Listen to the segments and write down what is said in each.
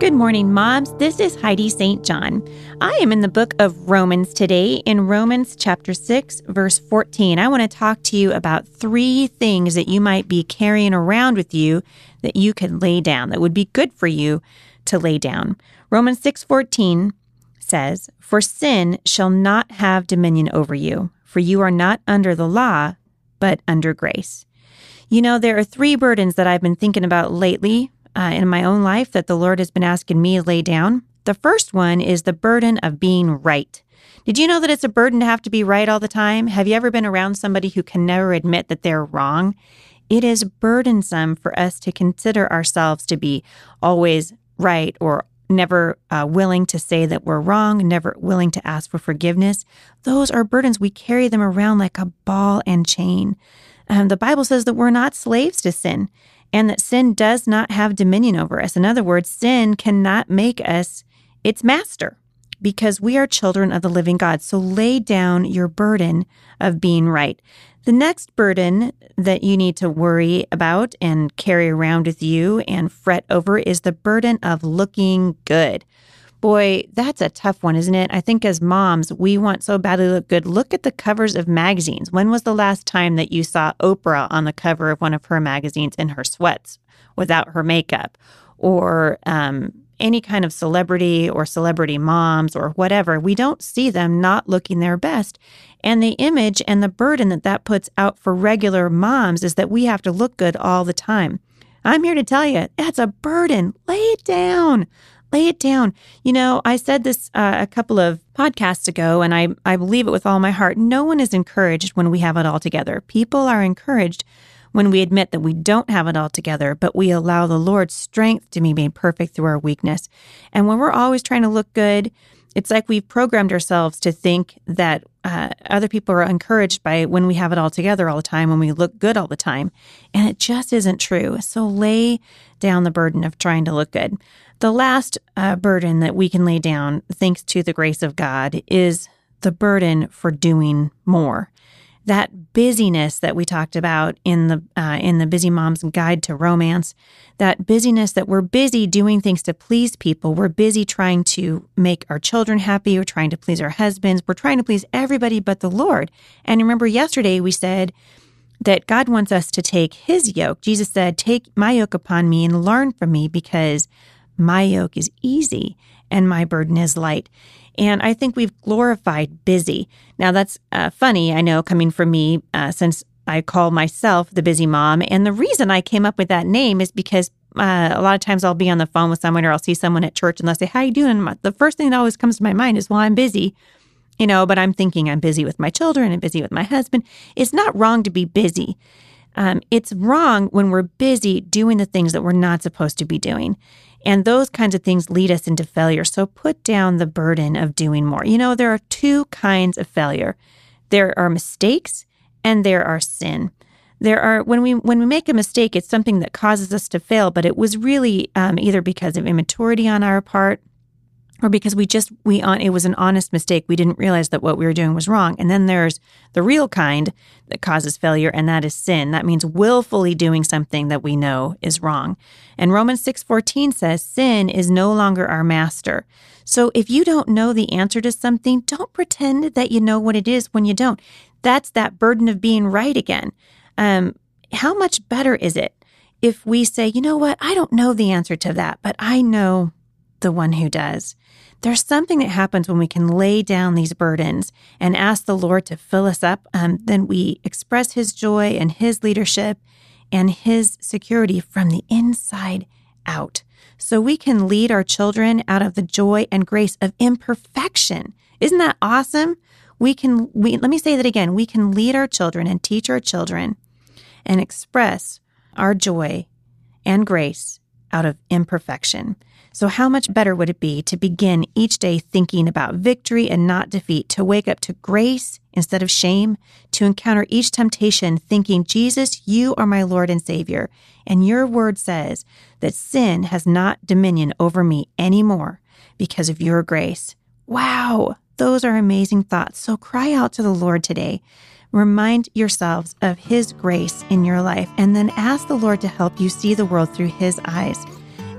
Good morning, moms. This is Heidi St. John. I am in the book of Romans today, in Romans chapter 6, verse 14. I want to talk to you about three things that you might be carrying around with you that you can lay down, that would be good for you to lay down. Romans 6 14 says, For sin shall not have dominion over you, for you are not under the law, but under grace. You know, there are three burdens that I've been thinking about lately uh, in my own life that the Lord has been asking me to lay down. The first one is the burden of being right. Did you know that it's a burden to have to be right all the time? Have you ever been around somebody who can never admit that they're wrong? It is burdensome for us to consider ourselves to be always right or never uh, willing to say that we're wrong, never willing to ask for forgiveness. Those are burdens. We carry them around like a ball and chain. Um, the Bible says that we're not slaves to sin and that sin does not have dominion over us. In other words, sin cannot make us its master because we are children of the living God. So lay down your burden of being right. The next burden that you need to worry about and carry around with you and fret over is the burden of looking good. Boy, that's a tough one, isn't it? I think as moms, we want so badly to look good. Look at the covers of magazines. When was the last time that you saw Oprah on the cover of one of her magazines in her sweats without her makeup? Or um, any kind of celebrity or celebrity moms or whatever, we don't see them not looking their best. And the image and the burden that that puts out for regular moms is that we have to look good all the time. I'm here to tell you, that's a burden. Lay it down lay it down. You know, I said this uh, a couple of podcasts ago, and I, I believe it with all my heart. No one is encouraged when we have it all together. People are encouraged when we admit that we don't have it all together, but we allow the Lord's strength to be made perfect through our weakness. And when we're always trying to look good, it's like we've programmed ourselves to think that uh, other people are encouraged by when we have it all together all the time, when we look good all the time. And it just isn't true. So lay down the burden of trying to look good. The last uh, burden that we can lay down, thanks to the grace of God, is the burden for doing more. That busyness that we talked about in the uh, in the Busy Mom's Guide to Romance, that busyness that we're busy doing things to please people. We're busy trying to make our children happy. We're trying to please our husbands. We're trying to please everybody but the Lord. And remember, yesterday we said that God wants us to take His yoke. Jesus said, "Take my yoke upon me and learn from me, because." My yoke is easy and my burden is light. And I think we've glorified busy. Now, that's uh, funny, I know, coming from me, uh, since I call myself the busy mom. And the reason I came up with that name is because uh, a lot of times I'll be on the phone with someone or I'll see someone at church and they'll say, How are you doing? The first thing that always comes to my mind is, Well, I'm busy. You know, but I'm thinking I'm busy with my children and busy with my husband. It's not wrong to be busy. Um, it's wrong when we're busy doing the things that we're not supposed to be doing. And those kinds of things lead us into failure. So put down the burden of doing more. You know, there are two kinds of failure there are mistakes and there are sin. There are when we when we make a mistake, it's something that causes us to fail, but it was really um, either because of immaturity on our part or because we just we on it was an honest mistake. We didn't realize that what we were doing was wrong. And then there's the real kind that causes failure and that is sin. That means willfully doing something that we know is wrong. And romans 6:14 says sin is no longer our master. So if you don't know the answer to something don't pretend that you know what it is when you don't. That's that burden of being right again. Um, how much better is it if we say you know what? I don't know the answer to that but i know the one who does. There's something that happens when we can lay down these burdens and ask the Lord to fill us up. Um, then we express His joy and His leadership and His security from the inside out so we can lead our children out of the joy and grace of imperfection. Isn't that awesome? We can, we, let me say that again. We can lead our children and teach our children and express our joy and grace out of imperfection. So, how much better would it be to begin each day thinking about victory and not defeat, to wake up to grace instead of shame, to encounter each temptation thinking, Jesus, you are my Lord and Savior, and your word says that sin has not dominion over me anymore because of your grace. Wow, those are amazing thoughts. So, cry out to the Lord today. Remind yourselves of His grace in your life, and then ask the Lord to help you see the world through His eyes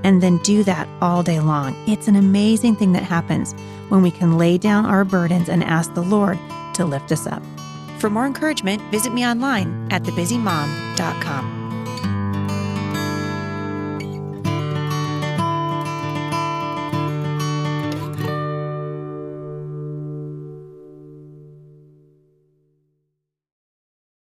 and then do that all day long. It's an amazing thing that happens when we can lay down our burdens and ask the Lord to lift us up. For more encouragement, visit me online at thebusymom.com.